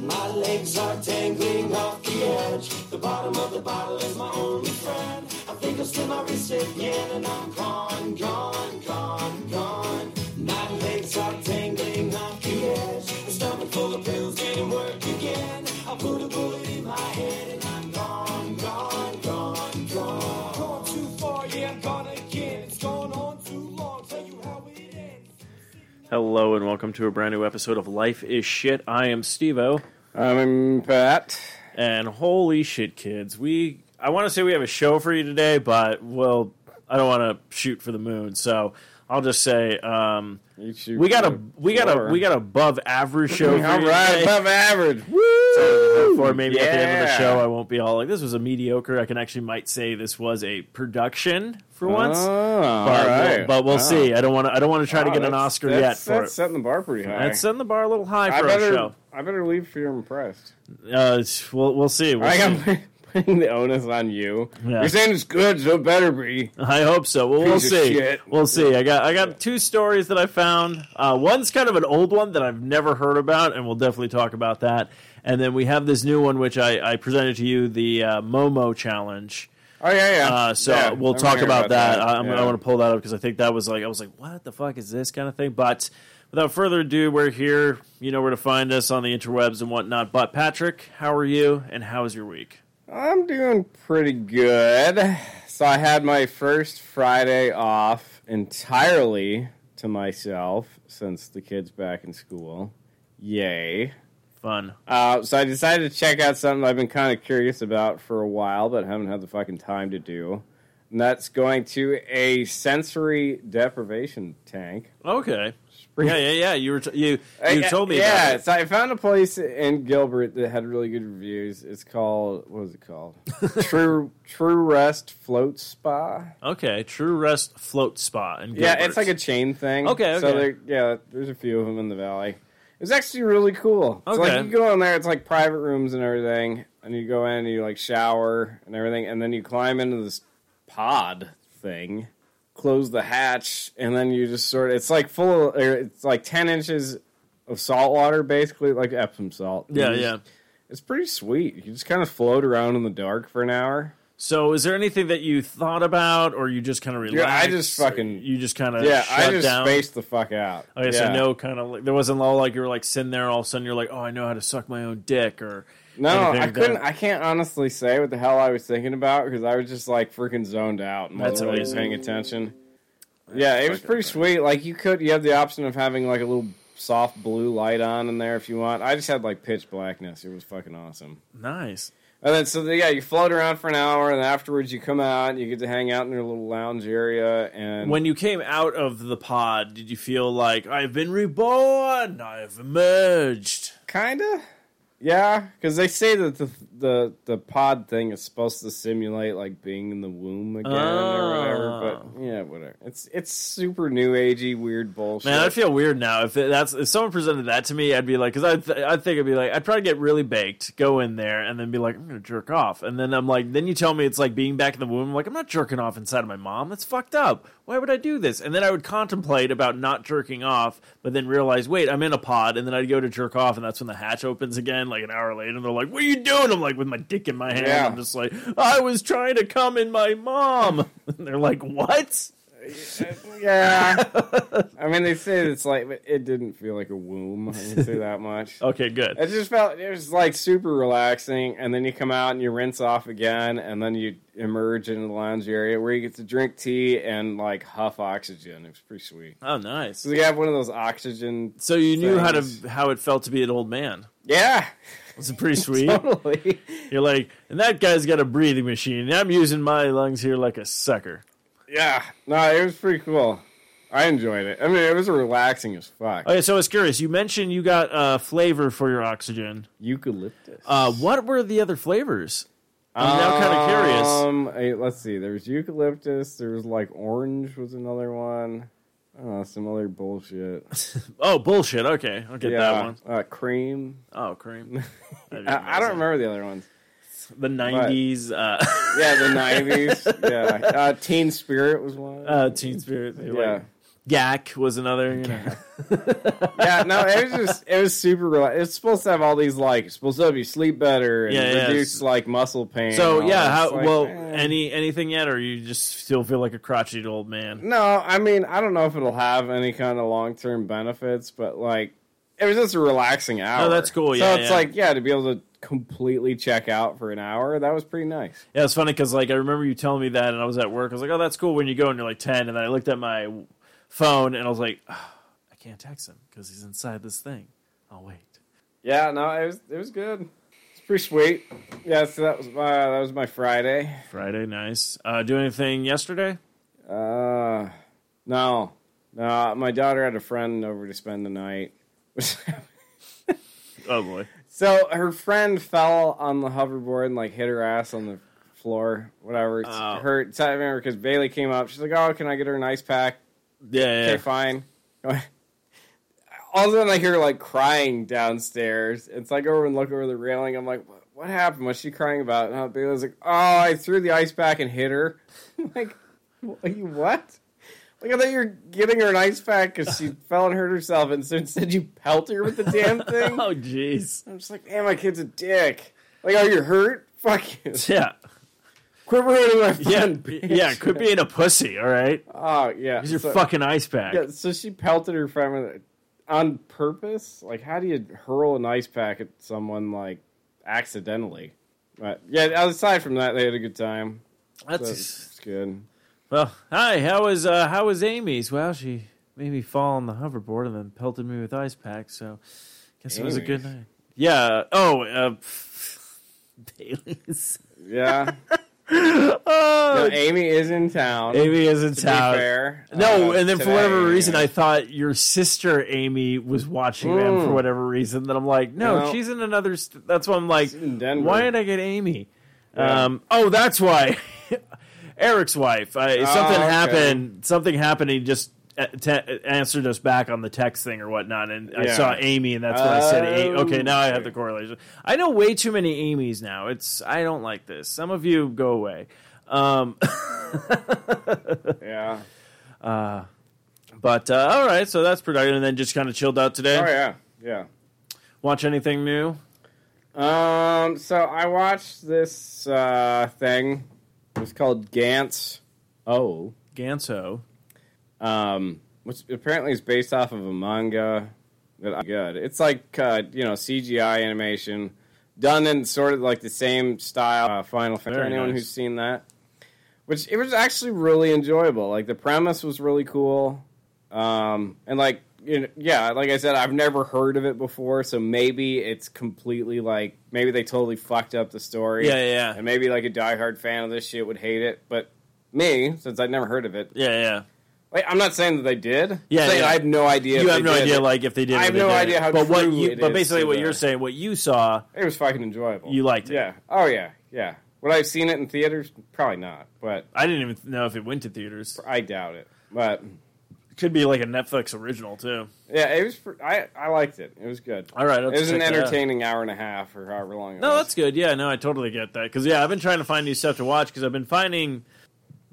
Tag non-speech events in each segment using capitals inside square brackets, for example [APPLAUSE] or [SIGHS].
My legs are tangling off the edge. The bottom of the bottle is my only friend. I think I'll slip my wrist again, and I'm gone, gone, gone, gone. My legs are tangling off the edge. The stomach full of pills didn't work again. I put a bullet in my head, and I'm gone, gone, gone, gone. Gone too far, yeah, I'm gone again. It's gone on too long. Tell you how it ends. Hello and welcome to a brand new episode of Life is Shit. I am Stevo, I'm Pat. and holy shit, kids, we I want to say we have a show for you today, but well, I don't want to shoot for the moon, so I'll just say um, we got a we got a we got above average show. [LAUGHS] For All right, above average. Woo! For maybe at the end of the show, I won't be all like this was a mediocre. I can actually might say this was a production for once. Oh, but, all we'll, but we'll Wow. see. I don't want to. I don't want to try to get an Oscar that's, yet for That's it. setting the bar pretty high. That's setting the bar a little high I for better, show. I better leave if you're impressed. Uh, we'll we'll see. We'll I see. [LAUGHS] am putting the onus on you. Yeah. You're saying it's good, so it better be. I hope so. Well, we'll Piece of see. We'll see. I got I got two stories that I found. Uh, one's kind of an old one that I've never heard about, and we'll definitely talk about that. And then we have this new one, which I, I presented to you, the uh, Momo challenge. Oh yeah, yeah. Uh, so Yeah, we'll I'm talk hearing about, that. I, I'm, Yeah. I want to pull that up because I think that was like I was like, what the fuck is this kind of thing? But without further ado, we're here. You know where to find us on the interwebs and whatnot. But Patrick, how are you? And how was your week? I'm doing pretty good. So I had my first Friday off entirely to myself since the kids back in school. Yay. Fun. Uh, so I decided to check out something I've been kind of curious about for a while, but haven't had the fucking time to do. And that's going to a sensory deprivation tank. Okay. Yeah, yeah, yeah. You were t- you you Uh, told me Yeah, so I found a place in Gilbert that had really good reviews. It's called what was it called? [LAUGHS] True True Rest Float Spa. Okay, True Rest Float Spa in Gilbert. Yeah, it's like a chain thing. Okay, So okay. there, yeah, there's a few of them in the valley. It's actually really cool. Okay. like you go in there, it's like private rooms and everything, and you go in and you like shower and everything, and then you climb into this pod thing, close the hatch, and then you just sort of it's like full of or it's like ten inches of salt water, basically like Epsom salt. yeah, yeah. It's pretty sweet. You just kind of float around in the dark for an hour. So, is there anything that you thought about, or you just kind of Yeah. I just fucking- you just kind of Yeah, I just down. spaced the fuck out. Okay, so Yeah. no kind of like there wasn't all like you were like sitting there all of a sudden you're like oh I know how to suck my own dick or No, I couldn't. that. I can't honestly say what the hell I was thinking about because I was just like freaking zoned out and That's wasn't really amazing. paying attention. Yeah, it was pretty funny. sweet. Like you could, you have the option of having like a little soft blue light on in there if you want. I just had like pitch blackness. It was fucking awesome. nice. And then so yeah, you float around for an hour, and afterwards you come out. and You get to hang out in your little lounge area, and When you came out of the pod, did you feel like I've been reborn? I've emerged. Kinda. Yeah, because they say that the, the the pod thing is supposed to simulate like being in the womb again or whatever. Oh. But yeah, whatever. It's it's super new agey, weird bullshit. Man, I feel weird now. If it, that's if someone presented that to me, I'd be like, because I th- I think I'd be like, I'd probably get really baked, go in there, and then be like, I'm gonna jerk off, and then I'm like, then you tell me it's like being back in the womb. I'm like, I'm not jerking off inside of my mom. That's fucked up. Why would I do this? And then I would contemplate about not jerking off, but then realize, wait, I'm in a pod, and then I'd go to jerk off, and that's when the hatch opens again, like an hour later. And they're like, "What are you doing?" I'm like, with my dick in my hand. Yeah. I'm just like, I was trying to come in my mom. [LAUGHS] And they're like, "What?" Uh, yeah. I mean, they say it's like it didn't feel like a womb. I can say that much. [LAUGHS] Okay, good. It just felt it was like super relaxing, and then you come out and you rinse off again, and then you emerge into the lounge area where you get to drink tea and like huff oxygen. It was pretty sweet. Oh, nice. So we have one of those oxygen. So you knew how to how it felt to be an old man. Yeah, It's pretty [LAUGHS] sweet? totally. You're like, and that guy's got a breathing machine. And I'm using my lungs here like a sucker. Yeah, no, it was pretty cool. I enjoyed it. I mean, it was relaxing as fuck. Okay, so I was curious. You mentioned you got uh, flavor for your oxygen. Eucalyptus. Uh, what were the other flavors? I'm now kind of curious. Um, eh, let's see. There was eucalyptus. There was like orange was another one. I some other bullshit. [LAUGHS] Oh, bullshit. Okay, I'll get that one. uh, cream. Oh, cream. [LAUGHS] That'd I, I don't remember the other ones. the '90s. Uh, Yeah, the nineties. [LAUGHS] yeah, uh, Teen Spirit was one. uh, Teen Spirit. Yeah, like Gak was another. You know. [LAUGHS] yeah, no, it was just it was super. Rela- it's supposed to have all these like it's supposed to help you sleep better and Yeah, yeah. reduce like muscle pain. So yeah, how like, well eh. any anything yet, or you just still feel like a crotchety old man? No, I mean I don't know if it'll have any kind of long term benefits, but like it was just a relaxing hour. Oh, that's cool, Yeah, So it's yeah. like yeah, to be able to completely check out for an hour, that was pretty nice. Yeah, it's funny because like I remember you telling me that, and I was at work. I was like, "Oh, that's cool." When you go and you're like ten, and then I looked at my phone and I was like, oh, "I can't text him because he's inside this thing." I'll wait. Yeah, no, it was it was good. It's pretty sweet. Yeah, so that was my that was my Friday. Friday, nice. Uh, do anything yesterday? Uh, no, no, my daughter had a friend over to spend the night. [LAUGHS] Oh boy. So her friend fell on the hoverboard and like hit her ass on the floor, whatever. It's Oh. hurt. So I remember because Bailey came up. She's like, "Oh, can I get her an ice pack?" Yeah, yeah. Okay, fine. [LAUGHS] All of a sudden, I hear like crying downstairs. It's like over and look over the railing. I'm like, "What, what happened? What's she crying about?" And Bailey's like, "Oh, I threw the ice pack and hit her." [LAUGHS] I'm like, "What? You what?" Like I thought you were getting her an ice pack because she [LAUGHS] fell and hurt herself, and so instead you pelt her with the damn thing. Oh jeez. I'm just like, man, my kid's a dick. Like, are you hurt? Fuck you. Yeah. Quit ruining my Yeah. fun. bitch. Yeah. Quit being a pussy. All right. Oh, yeah. Here's your so, fucking ice pack. Yeah, so she pelted her friend on purpose. Like, how do you hurl an ice pack at someone, like, accidentally? But, yeah, aside from that, they had a good time. So That's it's good. well. Hi. How was uh, how was Amy's? Well, she made me fall on the hoverboard and then pelted me with ice packs. So, guess it was a good night. Yeah. Oh. Uh, [LAUGHS] Bailey's. Yeah. [LAUGHS] oh, no, Amy is in town. Amy is in to town. Fair. No, Uh, and then for whatever reason, I thought your sister Amy was watching them Mm. for whatever reason. Then I'm like, no, No. she's in another. St- that's why I'm like, why did I get Amy? Yeah. Um, oh, that's why. [LAUGHS] Eric's wife. I, Oh, something okay. happened. Something happened. He just uh, te- answered us back on the text thing or whatnot, and I Yeah. saw Amy, and that's when I said, A- Oh, "Okay, now I have the correlation." I know way too many Amy's now. It's I don't like this. Some of you go away. Um, [LAUGHS] Yeah. But uh, all right, so that's productive, and then just kind of chilled out today. Oh, yeah. Yeah. Watch anything new? Um, so I watched this uh, thing. It was called Gantz. Oh, Gantz:O. Um, which apparently is based off of a manga that I good. It's like uh, you know CGI animation done in sort of like the same style. Uh, Final Fantasy. Anyone nice. who's seen that, which it was actually really enjoyable. Like the premise was really cool, um, and like you know, yeah, like I said, I've never heard of it before, so maybe it's completely like maybe they totally fucked up the story. Yeah, yeah, And maybe like a diehard fan of this shit would hate it, but me, since I'd never heard of it, yeah, yeah. Like, I'm not saying that they did. Yeah, yeah. I have no idea. You have no did idea, like if they did. I have no idea how But what you, it but basically, what the- you're saying, what you saw, it was fucking enjoyable. you liked it. Yeah. Oh yeah. Yeah. Would I have seen it in theaters? Probably not. But I didn't even know if it went to theaters. I doubt it. But it Could be like a Netflix original too. yeah, it was. pr- I I liked it. It was good. All right, It was an check that out. entertaining hour and a half or however long. It was. No, was. that's good. Yeah, no, I totally get that. Because yeah, I've been trying to find new stuff to watch because I've been finding,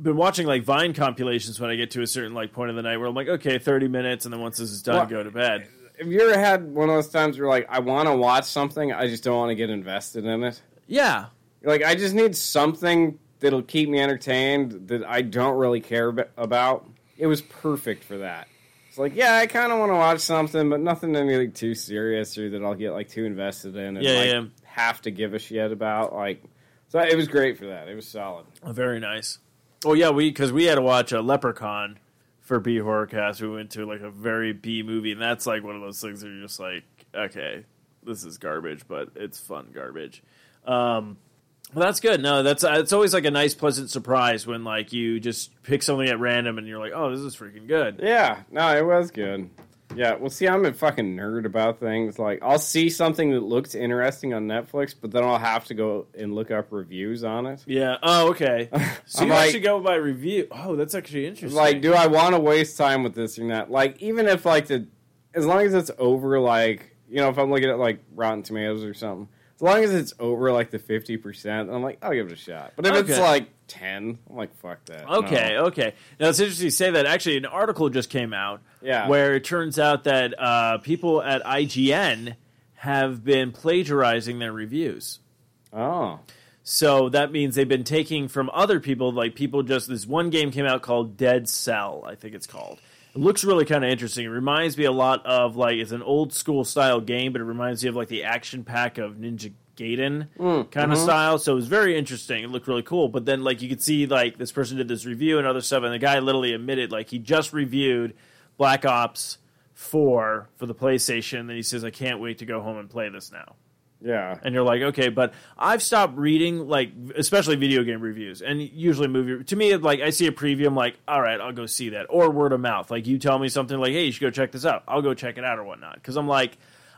been watching like Vine compilations when I get to a certain like point of the night where I'm like, okay, 30 minutes, and then once this is done, Well, go to bed. Have you ever had one of those times where like I want to watch something, I just don't want to get invested in it? Yeah, Like I just need something that'll keep me entertained that I don't really care about. It was perfect for that. It's like, yeah, I kind of want to watch something, but nothing anything too serious or that I'll get like too invested in and Yeah, like yeah. have to give a shit about. Like, so it was great for that. It was solid. Oh, very nice. Oh yeah, we because we had to watch a Leprechaun for B Horrorcast. We went to like a very B movie, and that's like one of those things where you're just like, okay, this is garbage, but it's fun garbage. Um, well, that's good. No, that's it's always like a nice, pleasant surprise when like you just pick something at random and you're like, oh, this is freaking good. Yeah, no, it was good. Yeah, well, see, I'm a fucking nerd about things. Like, I'll see something that looks interesting on Netflix, but then I'll have to go and look up reviews on it. Yeah. Oh, okay. [LAUGHS] So I'm you like- actually go by review. Oh, that's actually interesting. Like, do I want to waste time with this or not? Like, even if like the, as long as it's over, like you know, if I'm looking at like Rotten Tomatoes or something, As long as it's over like the fifty percent, I'm like, I'll give it a shot. But if it's like ten, I'm like, fuck that. Okay, No. okay. Now it's interesting you say that. Actually, an article just came out Yeah. where it turns out that uh, people at IGN have been plagiarizing their reviews. Oh. So that means they've been taking from other people, like people just this one game came out called Dead Cell, I think it's called. It looks really kind of interesting. It reminds me a lot of like it's an old school style game, but it reminds me of like the action pack of Ninja Gaiden mm, kind of mm-hmm. style. So it was very interesting. It looked really cool. But then like you could see like this person did this review and other stuff, and the guy literally admitted like he just reviewed Black Ops Four for the PlayStation. And he says, "I can't wait to go home and play this now." Yeah. and you're like, okay, but I've stopped reading like, especially video game reviews, and usually movie. To me, like I see a preview, I'm like, all right, I'll go see that, or word of mouth. Like you tell me something like, hey, you should go check this out. I'll go check it out or whatnot, because I'm like.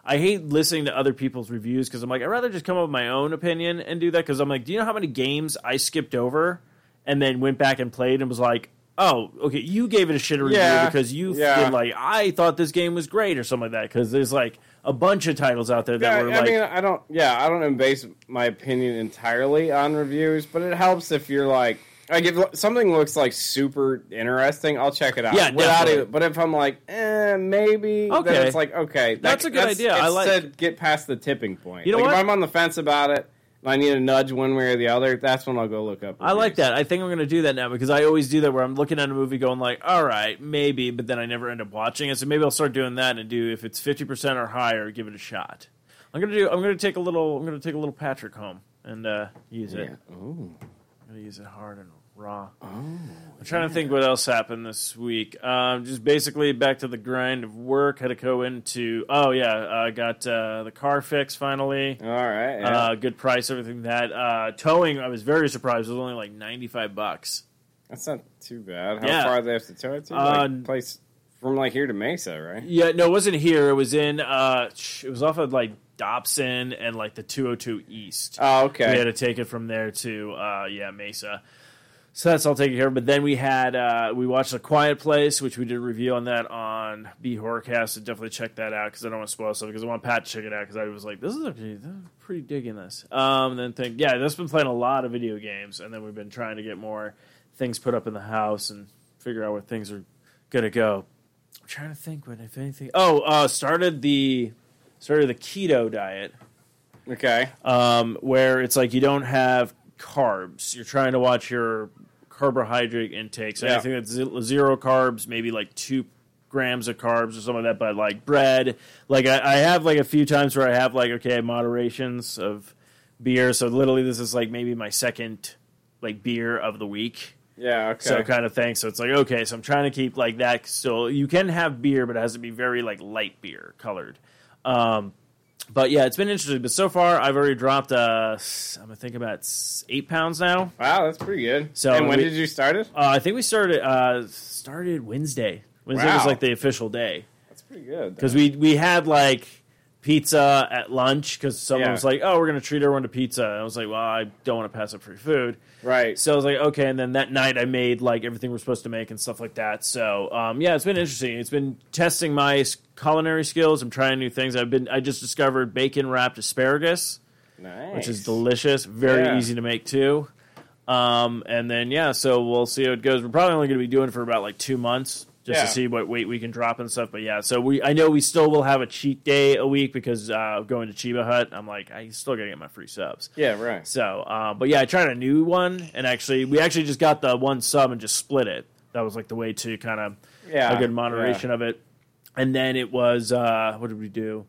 I hate listening to other people's reviews because I'm like, I'd rather just come up with my own opinion and do that. Because I'm like, do you know how many games I skipped over and then went back and played and was like, oh, okay, you gave it a shit review Yeah, because you yeah. feel like I thought this game was great or something like that. Because there's like a bunch of titles out there that Yeah, were I like, mean, I don't. Yeah, I don't base my opinion entirely on reviews, but it helps if you're like, like if something looks like super interesting, I'll check it out. Yeah, without it. But if I'm like, eh, maybe, Okay. then it's like, okay, that- That's a good idea. I like- to get past the tipping point. You know like what? If I'm on the fence about it, and I need a nudge one way or the other. That's when I'll go look up. I like that. I think I'm going to do that now because I always do that where I'm looking at a movie going like, all right, maybe, but then I never end up watching it. So maybe I'll start doing that and do if it's 50% or higher, give it a shot. I'm going to do I'm going to take a little I'm going to take a little Patrick home and uh, use it. Yeah. Ooh. I'm going to use it hard and raw. Oh, I'm trying to think what else happened this week. Um, just basically back to the grind of work. Had to go into oh yeah, I got uh, the car fix finally. All right. Yeah. Uh, good price, everything that uh, towing. I was very surprised. It was only like ninety five bucks. That's not too bad. How yeah. far do they have to tow it to? Uh, like, place from like here to Mesa, right? Yeah, no, it wasn't here. It was in. Uh, it was off of like Dobson and like the two hundred two East. Oh, okay. We had to take it from there to uh, yeah Mesa. So that's all taken care of. But then we had uh, we watched A Quiet Place, which we did a review on that on B Horrorcast. So definitely check that out because I don't want to spoil stuff because I want Pat to check it out because I was like, this is actually this is pretty digging this. Um, and then think yeah, that's been playing a lot of video games, and then we've been trying to get more things put up in the house and figure out where things are gonna go. I'm trying to think what if anything. Oh, uh, started the started the keto diet Okay. um, where it's like you don't have carbs. You're trying to watch your carbohydrate intake. So Yeah. anything that's zero carbs, maybe like two grams of carbs or something like that. But like bread, like I, I have like a few times where I have like okay moderations of beer. So literally, this is like maybe my second like beer of the week. Yeah. Okay. So kind of thing. So it's like okay, so I'm trying to keep like that. So you can have beer, but it has to be very like light beer colored. Um, but yeah, it's been interesting. But so far, I've already dropped. Uh, I'm gonna think about eight pounds now. wow, that's pretty good. So and when we- did you start it? Uh, I think we started uh, started Wednesday. Wednesday was like the official day That's pretty good. because we we had like pizza at lunch because someone Yeah. was like, "Oh, we're gonna treat everyone to pizza." And I was like, "Well, I don't want to pass up free food." right. So I was like, okay. And then that night I made like everything we're supposed to make and stuff like that. So um, yeah, it's been interesting. It's been testing my culinary skills. I'm trying new things. I've been I just discovered bacon wrapped asparagus, nice. which is delicious. Very Yeah. easy to make too. Um, and then yeah, so we'll see how it goes. We're probably only going to be doing it for about like two months. Just Yeah. to see what weight we can drop and stuff, but yeah. So we, I know we still will have a cheat day a week because uh, going to Cheba Hut, I'm like, I still gotta get my free subs. Yeah. Right. So, uh, but yeah, I tried a new one, and actually, we actually just got the one sub and just split it. That was like the way to kind of Yeah. a good moderation of it. And then it was uh, what did we do?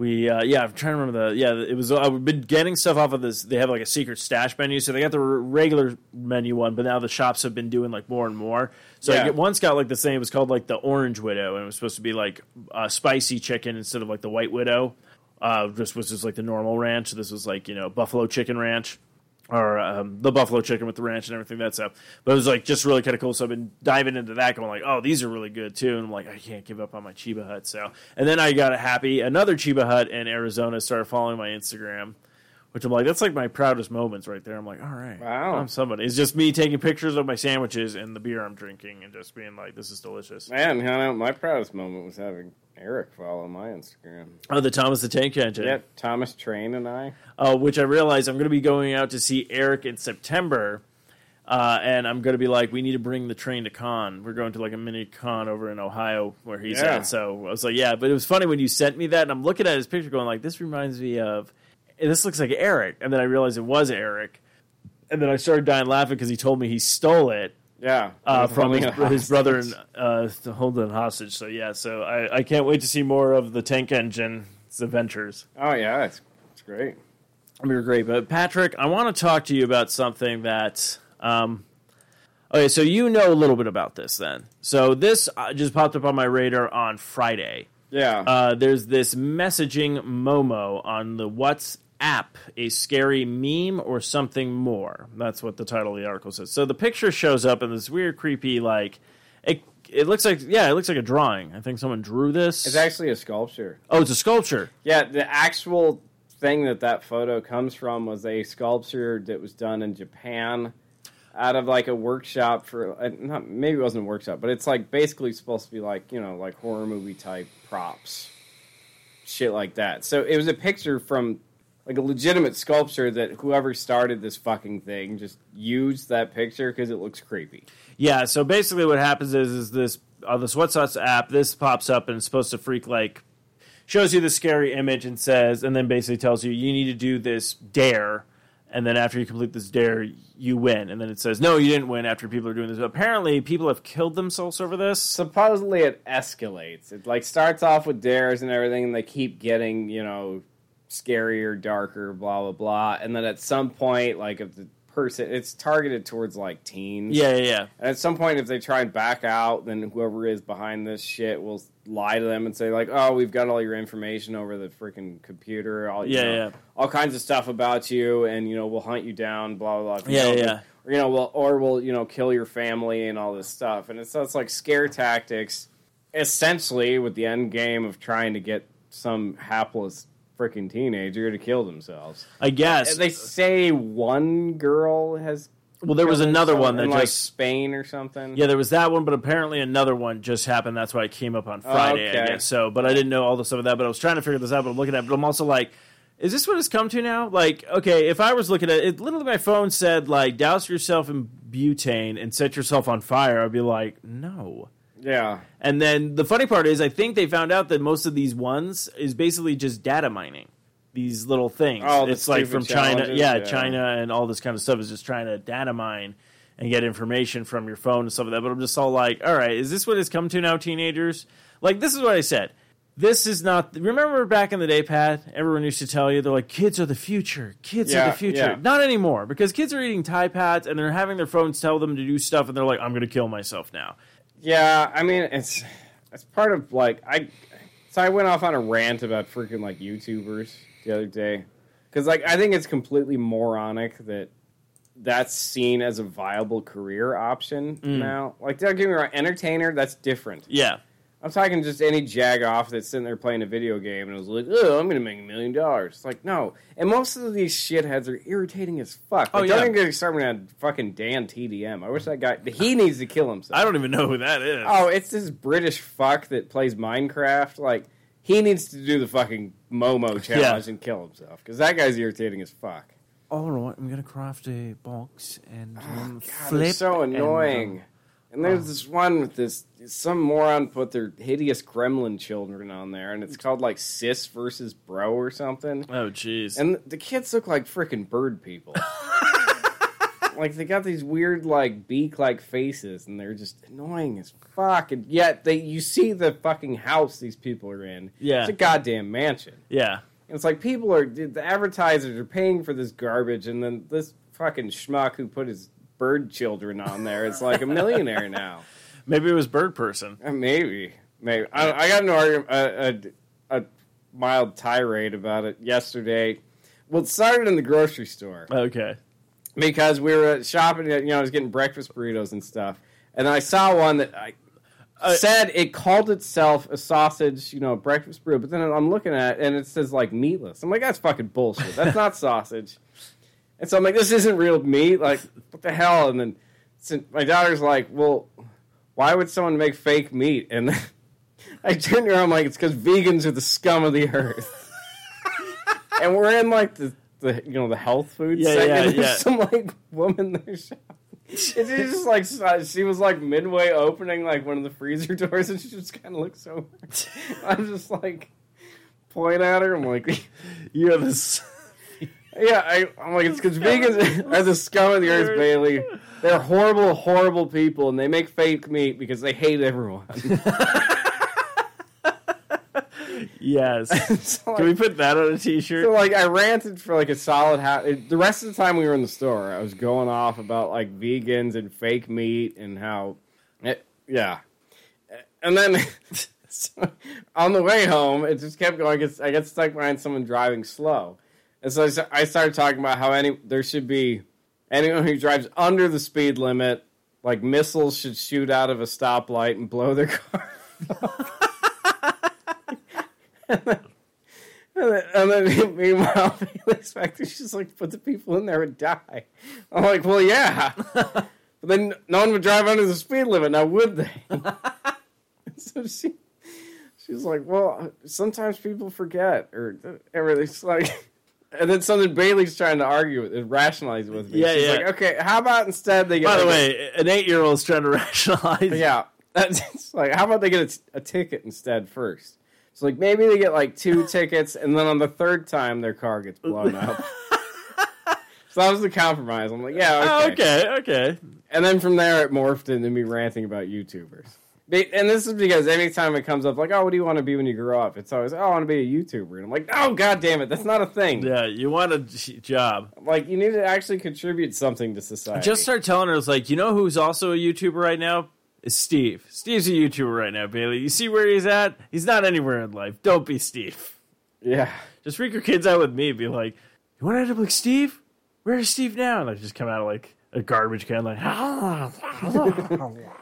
We uh, yeah, I'm trying to remember the yeah. It was I've been getting stuff off of this. They have like a secret stash menu, so they got the r- regular menu one, but now the shops have been doing like more and more. So I get, once got like the same. It was called like the Orange Widow, and it was supposed to be like uh, spicy chicken instead of like the White Widow. Uh, just was just like the normal ranch. This was like you know buffalo chicken ranch or um, the buffalo chicken with the ranch and everything that's up. But it was like just really kind of cool. So I've been diving into that, going like, oh, these are really good too. And I'm like, I can't give up on my Cheba Hut. So and then I got a happy. Another Cheba Hut in Arizona started following my Instagram. Which I'm like, that's like my proudest moments right there. I'm like, all right, Wow. I'm somebody. It's just me taking pictures of my sandwiches and the beer I'm drinking, and just being like, this is delicious. Man, you know, my proudest moment was having Eric follow my Instagram. Oh, the Thomas the Tank Engine. Yeah, Thomas Train and I. uh, which I realize I'm going to be going out to see Eric in September. Uh, and I'm going to be like, we need to bring the train to con. We're going to like a mini con over in Ohio where he's Yeah. at. So I was like, yeah. But it was funny when you sent me that, and I'm looking at his picture, going like, this reminds me of, this looks like Eric. And then I realized it was Eric. And then I started dying laughing because he told me he stole it Yeah, uh, from his, his brother and uh, to hold it hostage. So yeah, so I, I can't wait to see more of the Tank Engine's adventures. Oh yeah, it's it's great. You're great, but Patrick, I want to talk to you about something that. Um, okay, so you know a little bit about this, then. So this uh, just popped up on my radar on Friday. Yeah, Uh, there's this messaging Momo on the WhatsApp, a scary meme or something more. That's what the title of the article says. So the picture shows up in this weird, creepy, like it. It looks like yeah, it looks like a drawing. I think someone drew this. it's actually a sculpture. oh, it's a sculpture. Yeah, the actual thing that that photo comes from was a sculpture that was done in Japan out of like a workshop for uh, not maybe it wasn't a workshop, but it's like basically supposed to be like you know like horror movie type props, shit like that. So it was a picture from like a legitimate sculpture that whoever started this fucking thing just used that picture because it looks creepy. Yeah, so basically what happens is is this on this WhatsApp app, this pops up and it's supposed to freak like shows you the scary image and says and then basically tells you you need to do this dare and then after you complete this dare you win and then it says no you didn't win after people are doing this. But apparently people have killed themselves over this. supposedly it escalates. It like starts off with dares and everything, and they keep getting you know scarier, darker, blah blah blah. And then at some point, like if the person, it's targeted towards like teens. Yeah, yeah, yeah. And at some point, if they try and back out, then whoever is behind this shit will lie to them and say like, "Oh, we've got all your information over the freaking computer. All you Yeah, know, yeah. all kinds of stuff about you, and you know we'll hunt you down. Blah blah blah. Yeah, You know, yeah. Or, you know, we'll or we'll you know kill your family and all this stuff. And it's so it's like scare tactics, essentially with the end game of trying to get some hapless freaking teenager to kill themselves. I guess. They say one girl has. well, there was another one that in, like just Spain or something. Yeah, there was that one, but apparently another one just happened. That's why it came up on Friday, I okay. guess. So, but I didn't know all the stuff of that. But I was trying to figure this out. But I'm looking at, it, but I'm also like, is this what it's come to now? Like, okay, if I was looking at it, literally my phone said like, douse yourself in butane and set yourself on fire. I'd be like, no. Yeah. And then the funny part is, I think they found out that most of these ones is basically just data mining. These little things. Oh, it's like from China, yeah, yeah. China, and all this kind of stuff is just trying to data mine and get information from your phone and stuff like that. But I'm just all like, all right, is this what it's come to now, teenagers? Like, this is what I said. This is not. Remember back in the day, Pat? Everyone used to tell you they're like, kids are the future. Kids are the future. yeah. Not anymore because kids are eating Tide Pods and they're having their phones tell them to do stuff, and they're like, I'm going to kill myself now. Yeah, I mean it's it's part of like I so I went off on a rant about freaking like YouTubers the other day because like I think it's completely moronic that that's seen as a viable career option mm. now. Like don't get me wrong, entertainer that's different. Yeah. I'm talking just any jag off that's sitting there playing a video game and was like, oh, I'm gonna make a million dollars. It's like no, and most of these shitheads are irritating as fuck. Oh, Like, yeah. don't even get me started on fucking DanTDM. I wish that guy he needs to kill himself. I don't even know who that is. Oh, it's this British fuck that plays Minecraft. Like he needs to do the fucking Momo challenge and kill himself because that guy's irritating as fuck. All right, I'm gonna craft a box and um, Oh, God, flip. they're so and, annoying. um, And there's oh. this one with this some moron put their hideous gremlin children on there, and it's mm. called like sis versus bro or something. oh, jeez. And the kids look like freaking bird people. [LAUGHS] like they got these weird like beak like faces, and they're just annoying as fuck. And yet they you see the fucking house these people are in. Yeah. it's a goddamn mansion. yeah, And it's like people are the advertisers are paying for this garbage, and then this fucking schmuck who put his bird children on there is like a millionaire now. [LAUGHS] maybe it was Bird Person. Uh, Maybe, maybe. I, I got an argument, a, a, a mild tirade about it yesterday. Well, it started in the grocery store Okay. because we were shopping. You know, I was getting breakfast burritos and stuff, and I saw one that I Uh, said it called itself a sausage, you know, breakfast burrito. But then I'm looking at it and it says like meatless. I'm like, that's fucking bullshit. That's not [LAUGHS] sausage. And so I'm like, this isn't real meat. Like, what the hell? And then so my daughter's like, well, why would someone make fake meat? And [LAUGHS] I turned around, I'm like, it's because vegans are the scum of the earth. [LAUGHS] and we're in like the, the you know the health food Yeah, section. yeah, There's yeah. some like woman there shopping. And just like uh, she was like midway opening like one of the freezer [LAUGHS] doors, and she just kind of looked so. I'm just like point at her. I'm like, You're this. Yeah, I, I'm like it's because vegans are the scum of the earth, Bailey. They're horrible, horrible people, and they make fake meat because they hate everyone. [LAUGHS] Yes. [LAUGHS] [LAUGHS] So, Can we like- put that on a T-shirt? So like I ranted for like a solid half. The rest of the time we were in the store, I was going off about like vegans and fake meat and how, it, yeah. Eh, and then so, on the way home, it just kept going. I get, I get stuck behind someone driving slow, and so I started talking about how any there should be anyone who drives under the speed limit, like missiles should shoot out of a stoplight and blow their car. [LAUGHS] and then, and then, and then meanwhile, back there, she's like, "But the people in there would die." I'm like, "Well, yeah." but then no one would drive under the speed limit, now would they? [LAUGHS] so she, she's like, "Well, sometimes people forget, or everything's like." And then something Bailey's trying to argue with, rationalize with me. Yeah, She's yeah. like, okay, how about instead they get By the like, way, an eight-year-old's trying to [LAUGHS] rationalize. yeah. That's [LAUGHS] it's like, how about they get a ticket instead first? So like maybe they get like two [LAUGHS] tickets, and then on the third time their car gets blown up. so that was the compromise. I'm like, yeah, Oh, okay. okay, okay. And then from there it morphed into me ranting about YouTubers. And this is because anytime it comes up, like, oh, what do you want to be when you grow up? It's always, oh, I want to be a YouTuber. And I'm like, oh, god damn it, that's not a thing. Yeah, you want a job. Like, you need to actually contribute something to society. Just start telling her, it's like, you know who's also a YouTuber right now? Is Steve. Steve's a YouTuber right now, Bailey. You see where he's at? He's not anywhere in life. Don't be Steve. yeah. Just freak your kids out with me. Be like, you want to end up like Steve? Where's Steve now? And I just come out of like a garbage can, like, [LAUGHS] [LAUGHS]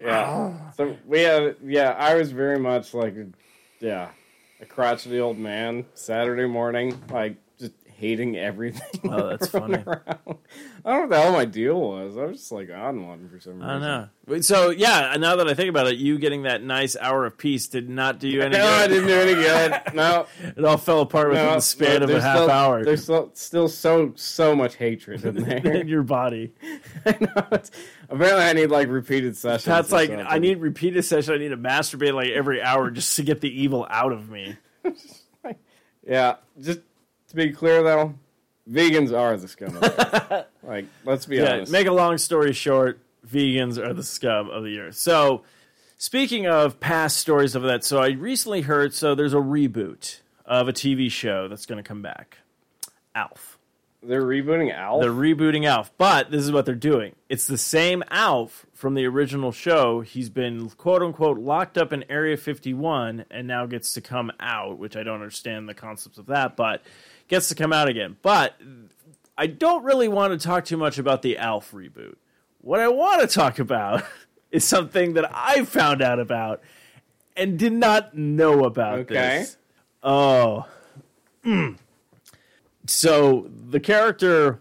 Yeah. [SIGHS] So we had, yeah, I was very much like, yeah, a crotchety old man Saturday morning, like hating everything. Oh, [LAUGHS] that's funny. around. I don't know what the hell my deal was. I was just like on one for some reason. I don't know. So yeah, now that I think about it, you getting that nice hour of peace did not do you any No, good. I didn't do any [LAUGHS] good. No, It all fell apart within no the span no, of a half still, hour There's still, still so so much hatred in [LAUGHS] there. in your body. I know. Apparently, I need like repeated sessions. That's like something. I need repeated session. I need to masturbate like every hour just to get the evil out of me. Yeah, just to be clear though, vegans are the scum of the earth. [LAUGHS] Like, let's be Yeah, honest. make a long story short, vegans are the scum of the earth. So, speaking of past stories of that, so I recently heard so there's a reboot of a TV show that's going to come back. Alf. They're rebooting Alf. They're rebooting Alf, but this is what they're doing. It's the same Alf from the original show. He's been quote unquote locked up in Area 51 and now gets to come out, which I don't understand the concepts of that, but gets to come out again. But I don't really want to talk too much about the Alf reboot. What I want to talk about [LAUGHS] is something that I found out about and did not know about Okay. this. Oh. Mm. So the character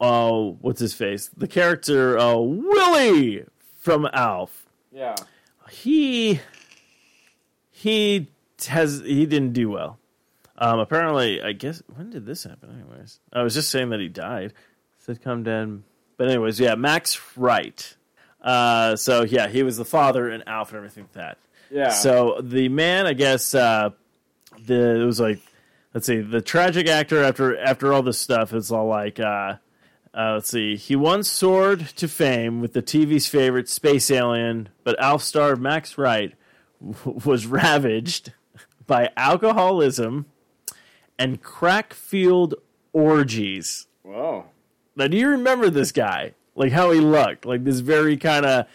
oh, what's his face? The character uh, Willie from Alf. yeah. He he has he didn't do well. Um, apparently, I guess when did this happen? Anyways, I was just saying that he died. Said come dead, but anyways, yeah, Max Wright. Uh, so yeah, he was the father and Alf and everything like that. Yeah. So the man, I guess, uh, the it was like, let's see, the tragic actor after after all this stuff is all like, uh, uh, let's see, he once soared to fame with the TV's favorite space alien, but Alf star Max Wright w- was ravaged [LAUGHS] by alcoholism and crack-fueled orgies. Whoa. Now, do you remember this guy? Like how he looked? Like this very kind of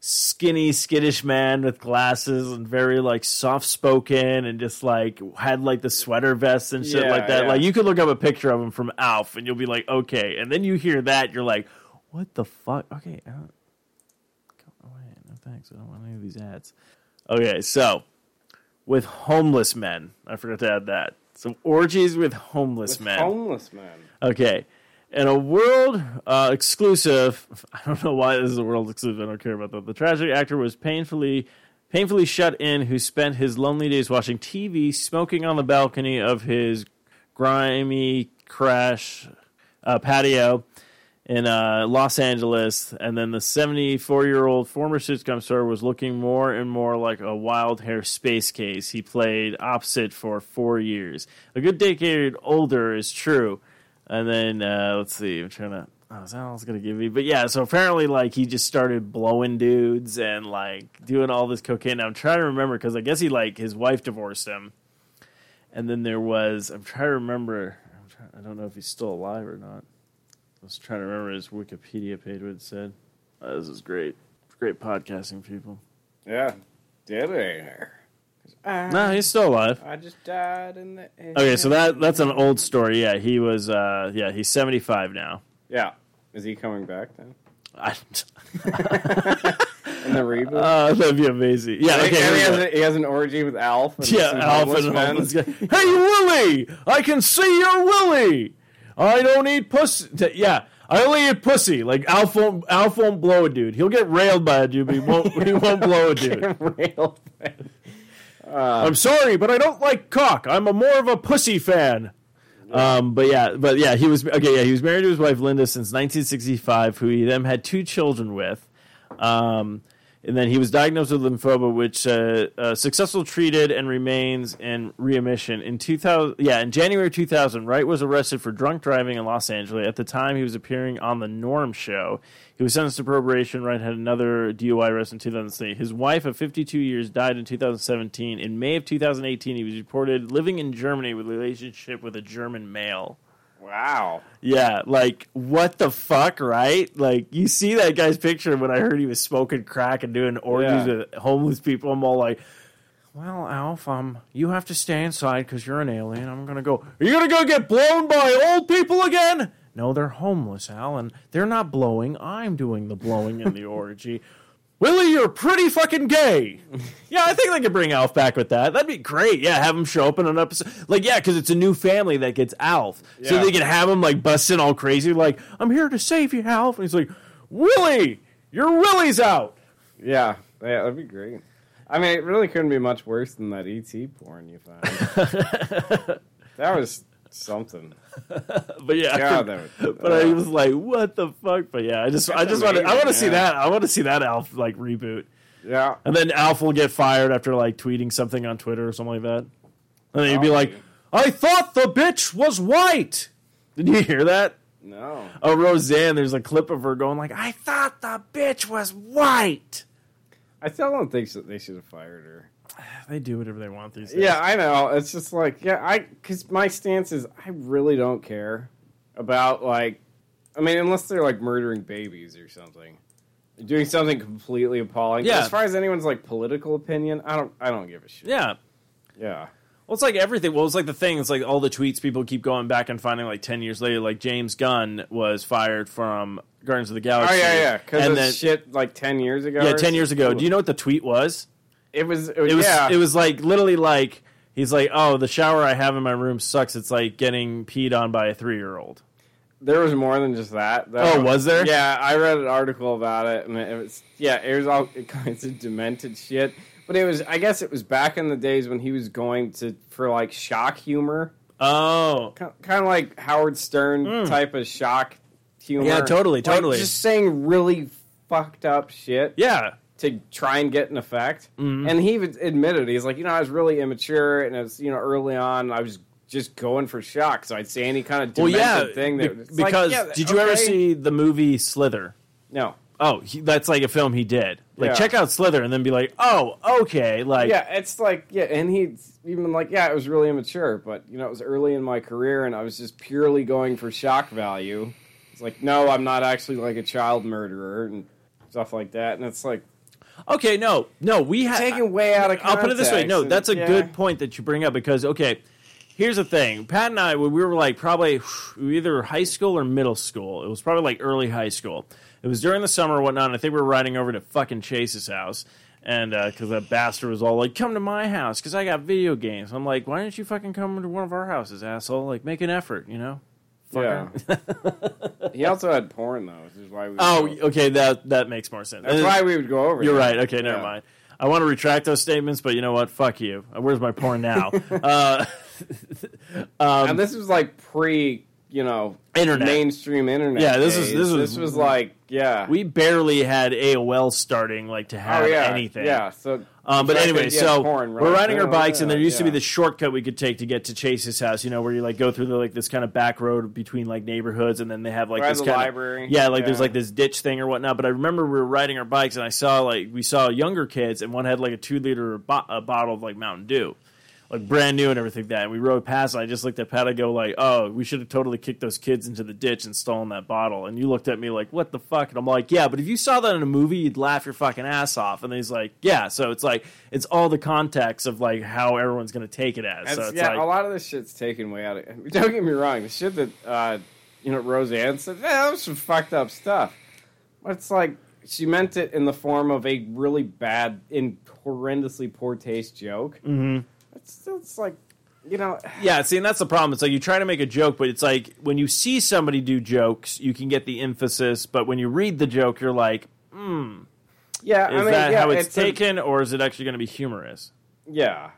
skinny, skittish man with glasses and very like soft spoken and just like had like the sweater vests and shit Yeah, like that. yeah. Like you could look up a picture of him from Alf and you'll be like, okay. And then you hear that, you're like, what the fuck? Okay, I don't, oh, go away. No thanks. I don't want any of these ads. Okay, so with homeless men, I forgot to add that. So orgies with homeless With men. homeless men. Okay. And a world uh, exclusive. [LAUGHS] I don't know why this is a world exclusive. I don't care about that. The tragic actor was painfully, painfully shut in who spent his lonely days watching TV, smoking on the balcony of his grimy crash uh, patio in uh, Los Angeles, and then the 74 year old former sitcom star was looking more and more like a wild hair space case. He played opposite for four years. A good decade older is true. And then, uh, let's see, I'm trying to. Oh, is that all I was going to give you? But yeah, so apparently, like, he just started blowing dudes and, like, doing all this cocaine. Now, I'm trying to remember because I guess he, like, his wife divorced him. And then there was, I'm trying to remember, I'm trying, I don't know if he's still alive or not. I was trying to remember his Wikipedia page what it said. Oh, this is great. Great podcasting, people. Yeah. Dead air. No, he's still alive. I just died in the air. Okay, so that that's an old story. Yeah, he was. Uh, yeah, he's seventy five now. Yeah. Is he coming back then? I, [LAUGHS] In the reboot? uh, that'd be amazing. Yeah. Okay. he, has a, he has an orgy with Alf. Yeah, Alf and homeless. Hey, Willie! I can see your Willie. I don't eat pussy. Yeah, I only eat pussy. Like Alf won't, Alf won't blow a dude. He'll get railed by a dude, but he won't. he [LAUGHS] won't blow a dude. Rail thing. [LAUGHS] I'm sorry, but I don't like cock. I'm a more of a pussy fan. Um, but yeah, but yeah, he was okay. Yeah, he was married to his wife Linda since 1965, who he then had two children with. Um, and then he was diagnosed with lymphoma, which uh, uh, successful treated and remains in remission. In 2000, yeah, in January 2000, Wright was arrested for drunk driving in Los Angeles. At the time, he was appearing on the Norm Show. He was sentenced to probation. Wright had another DUI arrest in 2003. His wife of 52 years died in 2017. In May of 2018, he was reported living in Germany with a relationship with a German male. Wow. Yeah, like what the fuck, right? Like you see that guy's picture when I heard he was smoking crack and doing orgies Yeah. with homeless people. I'm all like, "Well, Alf, um, you have to stay inside because you're an alien. I'm gonna go. Are you gonna go get blown by old people again? No, they're homeless, Al, and they're not blowing. I'm doing the blowing in the [LAUGHS] orgy. Willie, you're pretty fucking gay. Yeah, I think they could bring Alf back with that. That'd be great. Yeah, have him show up in an episode. Like, yeah, because it's a new family that gets Alf. So they can have him, like, busting all crazy, like, I'm here to save you, Alf. And he's like, Willie, your Willie's out. Yeah. Yeah, that'd be great. I mean, it really couldn't be much worse than that ET porn you found. [LAUGHS] that was something. [LAUGHS] But yeah, God, [LAUGHS] but I was like, what the fuck? But yeah, I just, I just want to, I want to see that. I want to see that Alf, like, reboot. yeah. And then Alf will get fired after, like, tweeting something on Twitter or something like that. And then he'd be Oh, like. I thought the bitch was white. Did you hear that? No. Oh, Roseanne, there's a clip of her going like, I thought the bitch was white. I still don't think so, they should have fired her. They do whatever they want these days. Yeah, I know. It's just like, yeah, I because my stance is I really don't care about like, I mean, unless they're like murdering babies or something, doing something completely appalling. Yeah. As far as anyone's like political opinion, I don't, I don't give a shit. Yeah. Yeah. Well, it's like everything. Well, it's like the thing. It's like all the tweets people keep going back and finding like 10 years later. Like James Gunn was fired from Guardians of the Galaxy. Oh yeah, yeah. Because of then, shit like ten years ago. yeah, 10 years ago. Do you know what the tweet was? It was. It was. It was, yeah. it was like literally like, he's like, oh, the shower I have in my room sucks. It's like getting peed on by a three year old. There was more than just that. though. Oh, was there? Yeah, I read an article about it, and it was yeah, it was all [LAUGHS] kinds of demented shit. But it was, I guess, it was back in the days when he was going to for like shock humor, Oh. kind of like Howard Stern hmm. type of shock humor. Yeah, totally, Like, totally. just saying really fucked up shit Yeah. To try and get an effect. Mm-hmm. And he even admitted he's like, you know, I was really immature, and it was you know early on, I was just going for shock, so I'd say any kind of Well, yeah. thing that be- it's like, because yeah, did you ever see the movie Slither? No. Oh, he, that's like a film he did. Like, Yeah. check out Slither and then be like, oh, okay. Like, yeah, it's like yeah, and he's even like yeah, it was really immature, but you know, it was early in my career, and I was just purely going for shock value. It's like no, I'm not actually like a child murderer and stuff like that, and it's like okay, no, no, we have. taken way out of. I'll put it this way. No, and- that's a yeah. good point that you bring up because okay, here's the thing. Pat and I, we were like probably either high school or middle school. It was probably like early high school. It was during the summer or whatnot. And I think we were riding over to fucking Chase's house. And uh, because that bastard was all like, "Come to my house because I got video games." I'm like, "Why don't you fucking come to one of our houses, asshole? Like, make an effort, you know?" Yeah. [LAUGHS] he also had porn though, which is why we. Oh, go- okay, that that makes more sense. that's why we would go over. You're there. right. Okay, never Yeah. mind. I want to retract those statements, but you know what? Fuck you. Where's my porn now? [LAUGHS] uh, [LAUGHS] and this was like pre, you know, Internet. mainstream internet. Yeah, this is- days. this was- this was like yeah. we barely had AOL starting like to have oh yeah, anything. Yeah, so Um, but Right, anyway, yeah, so right. we're riding our Yeah, bikes, and there yeah, used to be yeah. this shortcut we could take to get to Chase's house. You know, where you like go through the like this kind of back road between like neighborhoods, and then they have like this kind library. Of, yeah, like there's like this ditch thing or whatnot. But I remember we were riding our bikes, and I saw like we saw younger kids, and one had like a two liter bo- a bottle of like Mountain Dew. Like brand new and everything like that. And we rode past, and I just looked at Pat. I go like, "Oh, we should have totally kicked those kids into the ditch and stolen that bottle." And you looked at me like, "What the fuck?" And I'm like, "Yeah, but if you saw that in a movie, you'd laugh your fucking ass off." And he's like, "Yeah." So it's like it's all the context of like how everyone's going to take it as. And so it's yeah, like, a lot of this shit's taken way out of. Don't get me wrong, the shit that uh, you know Roseanne said, yeah, that was some fucked up stuff. But it's like she meant it in the form of a really bad, in horrendously poor taste joke. Mm-hmm. It's it's like, you know, [SIGHS] Yeah, see, and that's the problem. It's like you try to make a joke, but it's like when you see somebody do jokes, you can get the emphasis, but when you read the joke, you're like, hmm. yeah. is I mean, that yeah, how it's, a- taken, or is it actually going to be humorous? yeah.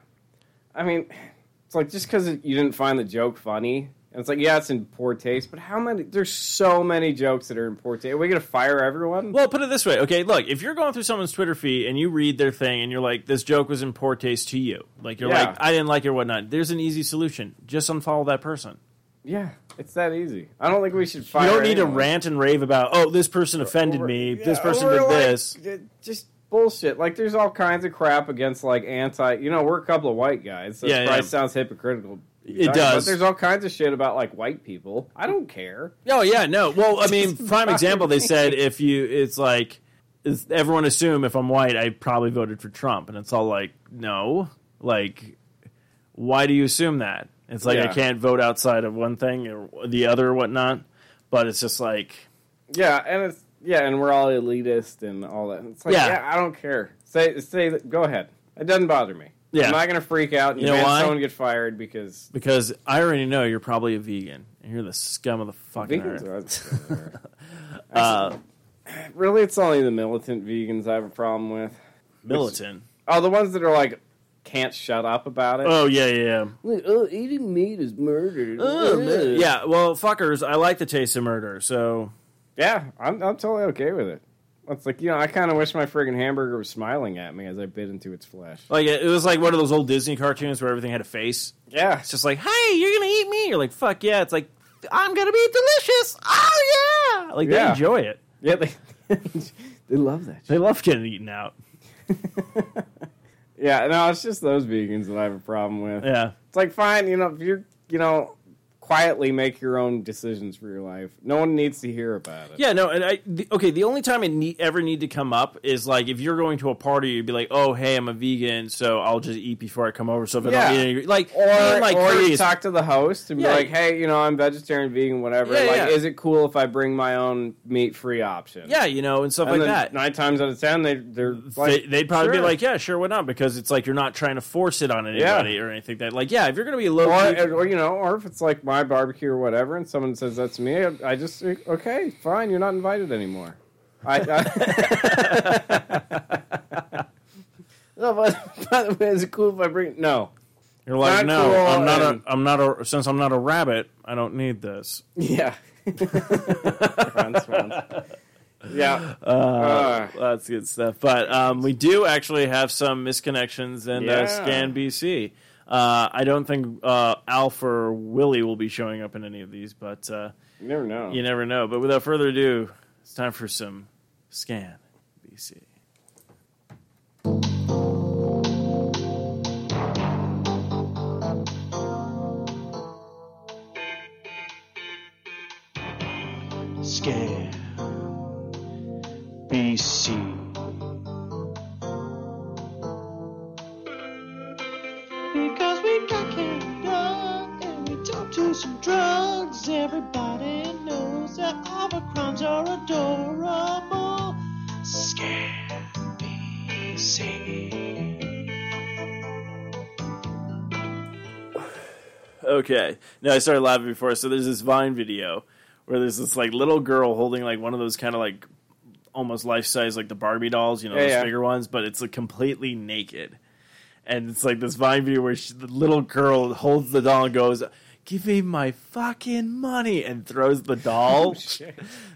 I mean, [SIGHS] it's like just because you didn't find the joke funny. And it's like, yeah, it's in poor taste, but how many? There's so many jokes that are in poor taste. Are we gonna fire everyone? Well, put it this way. Okay, look, if you're going through someone's Twitter feed and you read their thing and you're like, this joke was in poor taste to you, like you're Yeah. like, I didn't like it or whatnot, there's an easy solution. Just unfollow that person. yeah, it's that easy. I don't think we should fire. You don't need to rant and rave about, oh, this person offended me, this person did like, this. Uh, just bullshit. Like there's all kinds of crap against like anti. You know, we're a couple of white guys. So Yeah, it probably yeah. sounds hypocritical. It But does. there's all kinds of shit about like white people. I don't care. Oh yeah, no. Well, I [LAUGHS] mean, prime example. They said if you, it's like, is everyone assume if I'm white, I probably voted for Trump, and it's all like, no, like, why do you assume that? It's like I can't vote outside of one thing or the other or whatnot. But it's just like, Yeah, and it's yeah, and we're all elitist and all that. It's like Yeah. yeah, I don't care. Say say. Go ahead. It doesn't bother me. Yeah. I'm not gonna freak out and You know demand why? someone get fired because because I already know you're probably a vegan, and you're the scum of the fucking vegans earth. are. [LAUGHS] Uh, really, it's only the militant vegans I have a problem with. militant. Oh, the ones that are like can't shut up about it. Oh yeah, yeah. yeah. oh, eating meat is murder. Yeah, well, fuckers, I like the taste of murder, so yeah, I'm I'm totally okay with it. It's like you know, I kind of wish my friggin' hamburger was smiling at me as I bit into its flesh. like it was like one of those old Disney cartoons where everything had a face. Yeah, It's just like, hey, you're gonna eat me. You're like, fuck yeah. It's like, I'm gonna be delicious. Oh yeah. Like they enjoy it. yeah, they [LAUGHS] they love that. They love getting eaten out. [LAUGHS] Yeah, no, it's just those vegans that I have a problem with. Yeah. It's like fine, you know, if you're, you know, quietly make your own decisions for your life. No one needs to hear about it. Yeah, no, and I the, okay. The only time it need, ever need to come up is like if you're going to a party, you'd be like, "Oh, hey, I'm a vegan, so I'll just eat before I come over." So if I Yeah. don't eat any, like, Or, like or you talk to the host and be like, "Hey, you know, I'm vegetarian, vegan, whatever. Yeah, like, yeah. is it cool if I bring my own meat-free option?" yeah, you know, and stuff and like that. Nine times out of ten, they they're like, they, would probably be like, "Yeah, sure, why not?" Because it's like you're not trying to force it on anybody or anything. That like, yeah, if you're gonna be a low, or, or you know, or if it's like my barbecue or whatever, and someone says that's me, I, I just okay, fine, you're not invited anymore. I, I [LAUGHS] [LAUGHS] no, but by the way, is it cool if I bring? No, you're like, not "No, cool I'm not and- a, I'm not a. Since I'm not a rabbit, I don't need this." yeah, [LAUGHS] yeah. Uh, Uh, that's good stuff. But um, we do actually have some misconnections in uh, Yeah. Scan BC. Uh, I don't think uh, Alf or Willie will be showing up in any of these, but uh, you never know. you never know. But without further ado, it's time for some Scan BC. Okay. No, I started laughing before. So there's this Vine video where there's this like little girl holding like one of those kind of like almost life size, like the Barbie dolls, you know, Yeah, those yeah. bigger ones, but it's like completely naked. And it's like this Vine video where she, the little girl holds the doll and goes, "Give me my fucking money," and throws the [LAUGHS] doll. Oh,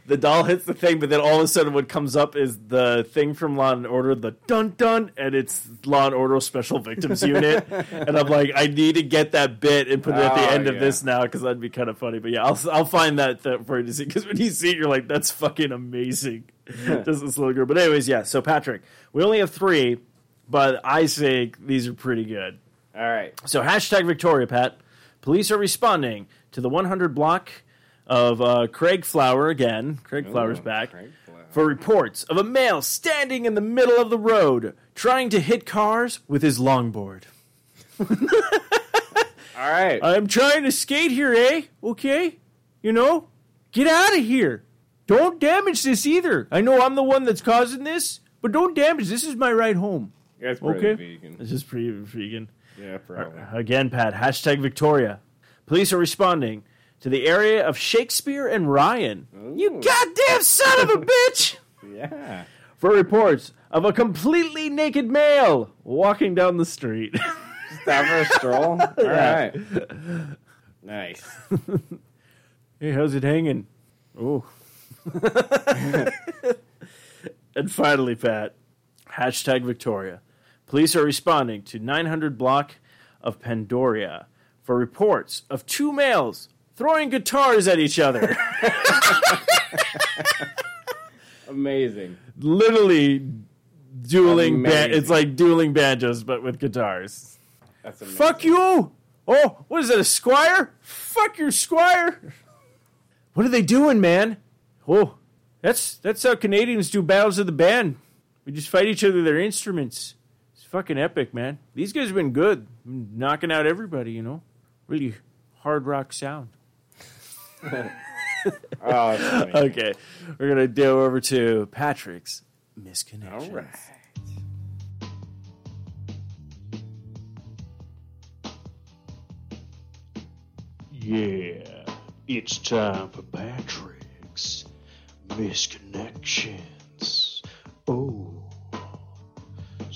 the doll hits the thing, but then all of a sudden, what comes up is the thing from Law and Order, the dun dun, and it's Law and Order Special Victims Unit. [LAUGHS] and I'm like, I need to get that bit and put it at the Oh, end of this now because that'd be kind of funny. But yeah, I'll I'll find that th- for you to see because when you see it, you're like, that's fucking amazing. [LAUGHS] Just this little girl. But anyways, yeah. So Patrick, we only have three, but I think these are pretty good. All right. So hashtag Victoria, Pat. Police are responding to the 100 block of uh, Craigflower again. Craigflower's back Craig Flower. for reports of a male standing in the middle of the road trying to hit cars with his longboard. [LAUGHS] All right. I'm trying to skate here, eh? Okay, you know, get out of here. Don't damage this either. I know I'm the one that's causing this, but don't damage. This is my ride home. Yeah, that's pretty Okay. vegan. This is pretty vegan. Yeah, probably. Again, Pat, hashtag Victoria. Police are responding to the area of Shakespeare and Ryan. You goddamn son of a [LAUGHS] bitch! Yeah. For reports of a completely naked male walking down the street. Stop for a stroll. [LAUGHS] All right. Nice. [LAUGHS] hey, how's it hanging? Oh. and finally, Pat, hashtag Victoria. Police are responding to 900 block of Pandora for reports of two males throwing guitars at each other. [LAUGHS] Amazing. Literally dueling. ba- it's like dueling banjos, but with guitars. That's amazing. Fuck you! Oh, what is that, a Squier? Fuck your Squier! What are they doing, man? Oh, that's that's how Canadians do battles of the band. We just fight each other with their instruments. It's fucking epic, man. These guys have been good, knocking out everybody. You know, really hard rock sound. [LAUGHS] Oh. Okay, we're gonna go over to Patrick's misconnections. All right. Yeah, it's time for Patrick's Misconnections.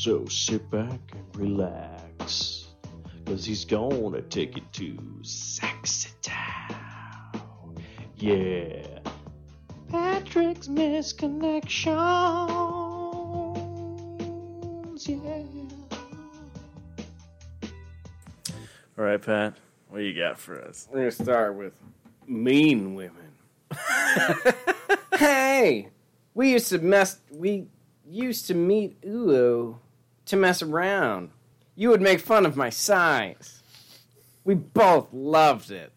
So sit back and relax, cause he's gonna take you to Sexy Town. Yeah, Patrick's Misconnections. Yeah. All right, Pat, what do you got for us? We're gonna start with mean women. [LAUGHS] hey, we used to mess. We used to meet Uo to mess around. You would make fun of my size. We both loved it.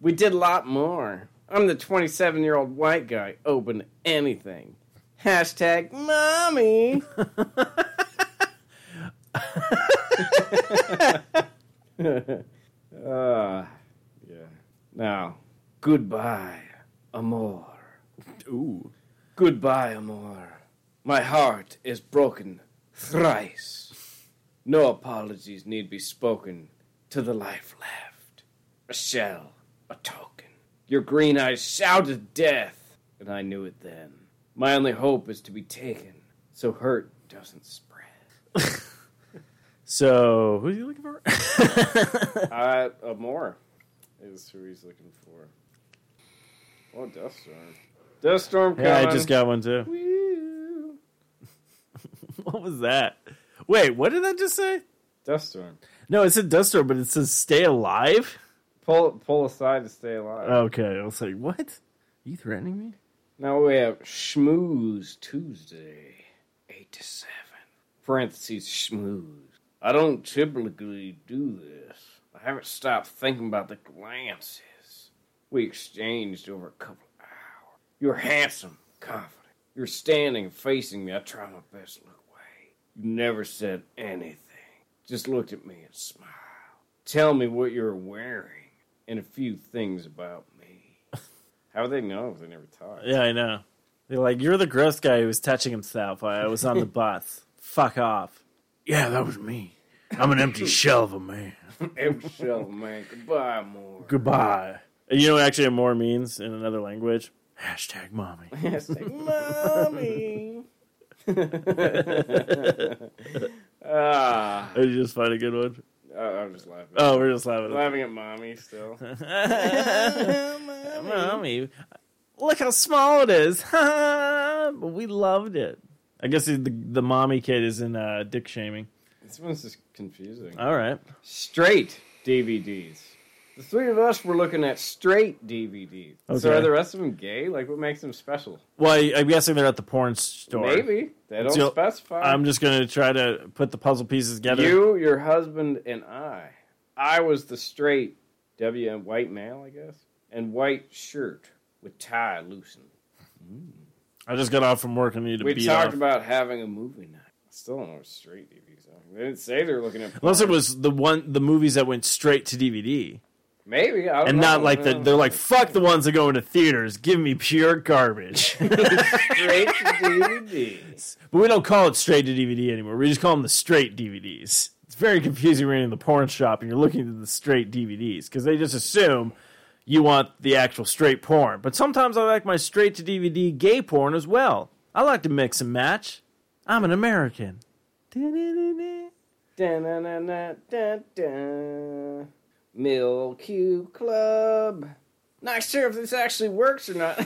We did a lot more. I'm the 27 year old white guy open to anything. Hashtag mommy. [LAUGHS] uh, yeah. Now, goodbye, amor. Ooh, Goodbye, amor. My heart is broken thrice. No apologies need be spoken to the life left. A shell, a token. Your green eyes shouted death, and I knew it then. My only hope is to be taken, so hurt doesn't spread. [LAUGHS] so who's he looking for? [LAUGHS] Uh, amor is who he's looking for. Oh, Deathstorm. Deathstorm coming. yeah, I just got one too. Woo. [LAUGHS] What was that? Wait, what did that just say? Duststorm. No, it said Dust Storm, but it says stay alive. Pull pull aside to stay alive. Okay, I was like, what? Are you threatening me? Now we have Schmooze Tuesday, 8 to 7. Parentheses, Schmooze. I don't typically do this. I haven't stopped thinking about the glances. We exchanged over a couple of hours. You're handsome, confident. You're standing facing me. I try my best to look away. You never said anything. Just looked at me and smiled. Tell me what you're wearing and a few things about me. [LAUGHS] How would they know if they never talked? Yeah, I know. They're like, you're the gross guy who was touching himself while I was on the [LAUGHS] bus. Fuck off. Yeah, that was me. I'm an empty [LAUGHS] shell of a man. Empty shell, of a man. Goodbye, more. Goodbye. You know what actually more means in another language? Hashtag mommy. [LAUGHS] Hashtag mommy. ah, Did you just find a good one? I- I'm just laughing. Oh, we're just laughing. laughing at mommy still. [LAUGHS] mommy, look how small it is. [LAUGHS] but we loved it. I guess the the mommy kid is in uh, dick shaming. This one's just confusing. All right. straight DVDs. The three of us were looking at straight DVDs. So are the rest of them gay? Like, what makes them special? Well, I, I'm guessing they're at the porn store. Maybe they don't So, specify. I'm just gonna try to put the puzzle pieces together. you, your husband, and I. I was the straight W white male, I guess, and white shirt with tie loosened. Hmm. I just got off from work and need to We talked off. about having a movie night. I still don't know what straight DVDs are. They didn't say they were looking at. Unless it was the one the movies that went straight to DVD, maybe, I don't and know. not like the, they're like fuck the ones that go into theaters. Give me pure garbage. [LAUGHS] straight to DVDs. but we don't call it straight to DVD anymore. We just call them the straight DVDs. It's very confusing when you're in the porn shop and you're looking at the straight DVDs because they just assume you want the actual straight porn. But sometimes I like my straight to DVD gay porn as well. I like to mix and match. I'm an American. Da-na-na-na-da-da. Mill Q Club. Not sure if this actually works or not.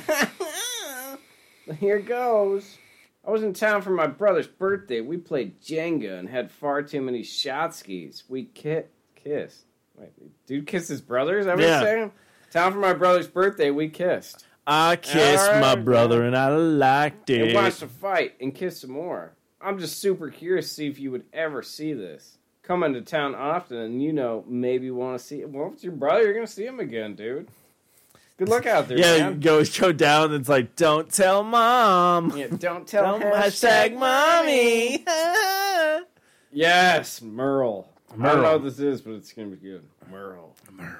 but [LAUGHS] here goes. I was in town for my brother's birthday. We played Jenga and had far too many shot skis. We ki- kissed. Wait, dude kissed his brother? Is that what Yeah. you're saying? Town for my brother's birthday, we kissed. I kissed my brother and I liked it. And wants to fight and kiss some more. I'm just super curious to see if you would ever see this. Come to town often, and you know maybe want to see. Well, if it's your brother, you're gonna see him again, dude. Good luck out there, [LAUGHS] Yeah, man. go go down. And it's like, don't tell mom. Yeah, don't tell Don't hashtag hashtag mommy. Yes, Merle. I Merle. don't know what this is, but it's gonna be good. Merle. Merle.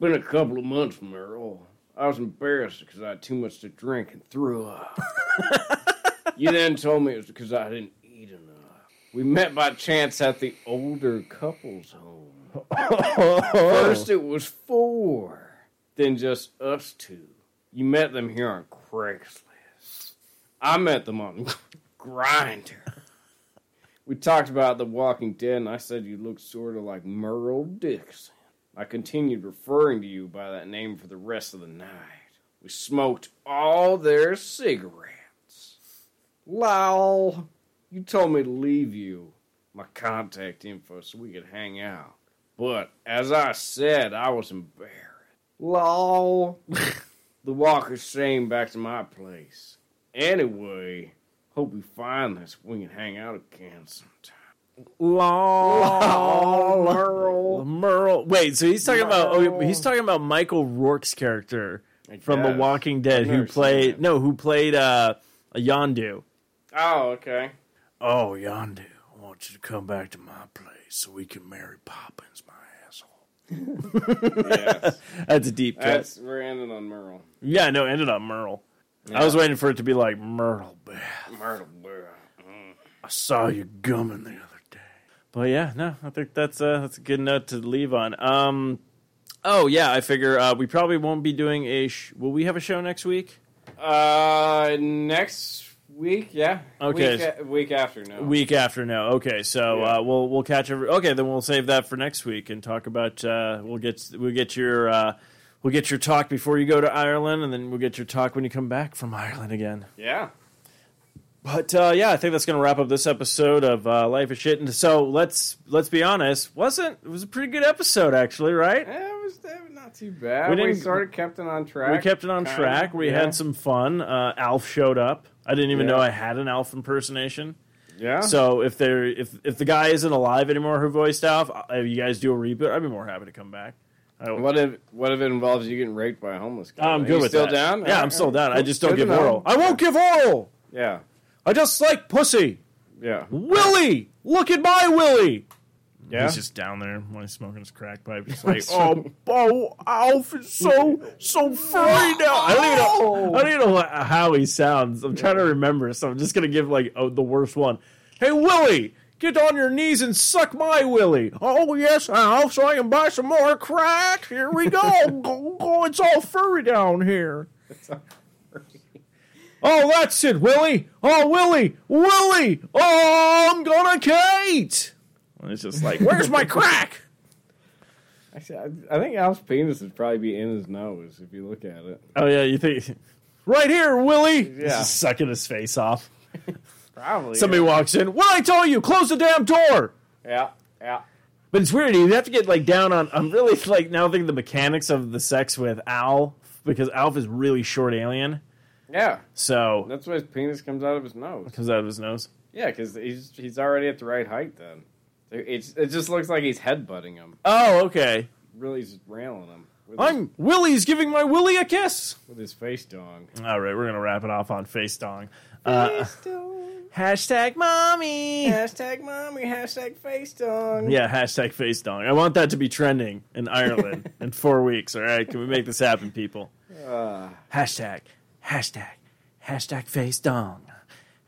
Been a couple of months, Merle. I was embarrassed because I had too much to drink and threw up. [LAUGHS] you then told me it was because I didn't. We met by chance at the older couples home. First, it was four, then just us two. You met them here on Craigslist. I met them on [LAUGHS] Grindr. We talked about The Walking Dead, and I said you looked sort of like Merle Dixon. I continued referring to you by that name for the rest of the night. We smoked all their cigarettes. Lol, you told me to leave you my contact info so we could hang out. But as I said, I was embarrassed. Lol. [LAUGHS] the walker's saying back to my place. Anyway, hope we find this. We can hang out again sometime. Lol. Merle. Merle. Wait, so he's talking about oh, he's talking about Michael Rooker's character I from The. Walking Dead, who played no, who played uh, a Yondu. Oh, okay. Oh, Yondu, I want you to come back to my place so we can Mary Poppins, my asshole. Yes. [LAUGHS] That's a deep cut. That's we're ending on Merle. yeah, no, ended on Merle. I was waiting for it to be like Myrtle Beth. Myrtle Bear. Mm. I saw you gumming the other day. But yeah, no, I think that's uh that's a good note to leave on. Um, oh yeah, I figure uh, we probably won't be doing a. Sh- will we have a show next week? Uh, next week, yeah. Okay. Week, a- week after, no. Week after no. Okay, so Yeah. uh, we'll we'll catch every. Okay, then we'll save that for next week and talk about. Uh, we'll get we'll get your uh, we'll get your talk before you go to Ireland, and then we'll get your talk when you come back from Ireland again. Yeah. But uh, yeah, I think that's going to wrap up this episode of uh, Life is Shit. And so let's let's be honest, wasn't it was a pretty good episode actually, right? Yeah, it was, not too bad. We We, sort of kept it on track. We kept it on track. We yeah. had some fun. Uh, Alf showed up. I didn't even Yeah. know I had an Alf impersonation. Yeah. So if there if if the guy isn't alive anymore who voiced Alf, uh, if you guys do a reboot, I'd be more happy to come back. What if what if it involves you getting raped by a homeless guy? I'm Are good you with still that. down? Yeah, I'm still down. I just don't Good give oral. I won't give oral. Yeah. I just like pussy. Yeah. Willie, look at my Willie. Yeah. He's just down there when he's smoking his crack pipe. Just like, [LAUGHS] oh, oh, Alf is so so furry now. I don't even know. I don't even know how he sounds. I'm trying to remember, so I'm just gonna give like oh, the worst one. Hey, Willie, get on your knees and suck my Willie. Oh yes, Alf, so I can buy some more crack. Here we go. [LAUGHS] go, go. It's all furry down here. Oh, that's it, Willie. Oh, Willie, Willie. Oh, I'm gonna Kate. And it's just like, where's my crack? [LAUGHS] Actually, I, I think Alf's penis would probably be in his nose if you look at it. Oh yeah, you think [LAUGHS] right here, Willie? He's Yeah. just sucking his face off. [LAUGHS] Probably. Somebody walks in. What I told you? Close the damn door. Yeah, yeah. But it's weird. You have to get like down on. I'm really like now thinking the mechanics of the sex with Al because Alf is really short alien. Yeah. So That's why his penis comes out of his nose. comes out of his nose. Yeah, because he's he's already at the right height then. It's, it just looks like he's headbutting him. Oh, okay. Really just railing him. With his, I'm Willie's giving my Willie a kiss. with his face dong. All right, we're gonna wrap it off on face dong. Uh, hashtag mommy. Hashtag mommy, hashtag face dong. Yeah, hashtag face dong. I want that to be trending in Ireland [LAUGHS] in four weeks. All right, can we make this happen, people? Uh, Hashtag, hashtag, hashtag face dong.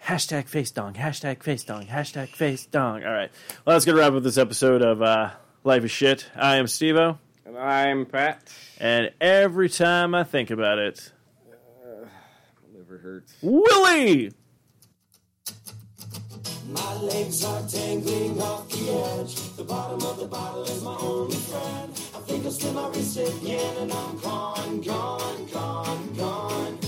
Hashtag face dong, hashtag face dong, hashtag face dong. All right. Well, that's going to wrap up this episode of uh, Life is Shit. I am Stevo, and I'm Pat. and every time I think about it, My Liver hurts. Willie! My legs are tangling off the edge. The bottom of the bottle is my only friend. I think I'll slip my wrist again, and I'm gone, gone, gone, gone.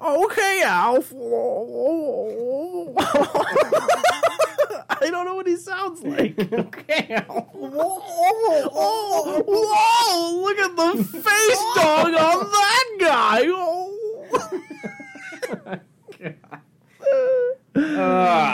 Oh, okay, Alf. [LAUGHS] I don't know what he sounds like. [LAUGHS] okay, Alf. Whoa, whoa, look at the face [LAUGHS] dong on that guy. Oh.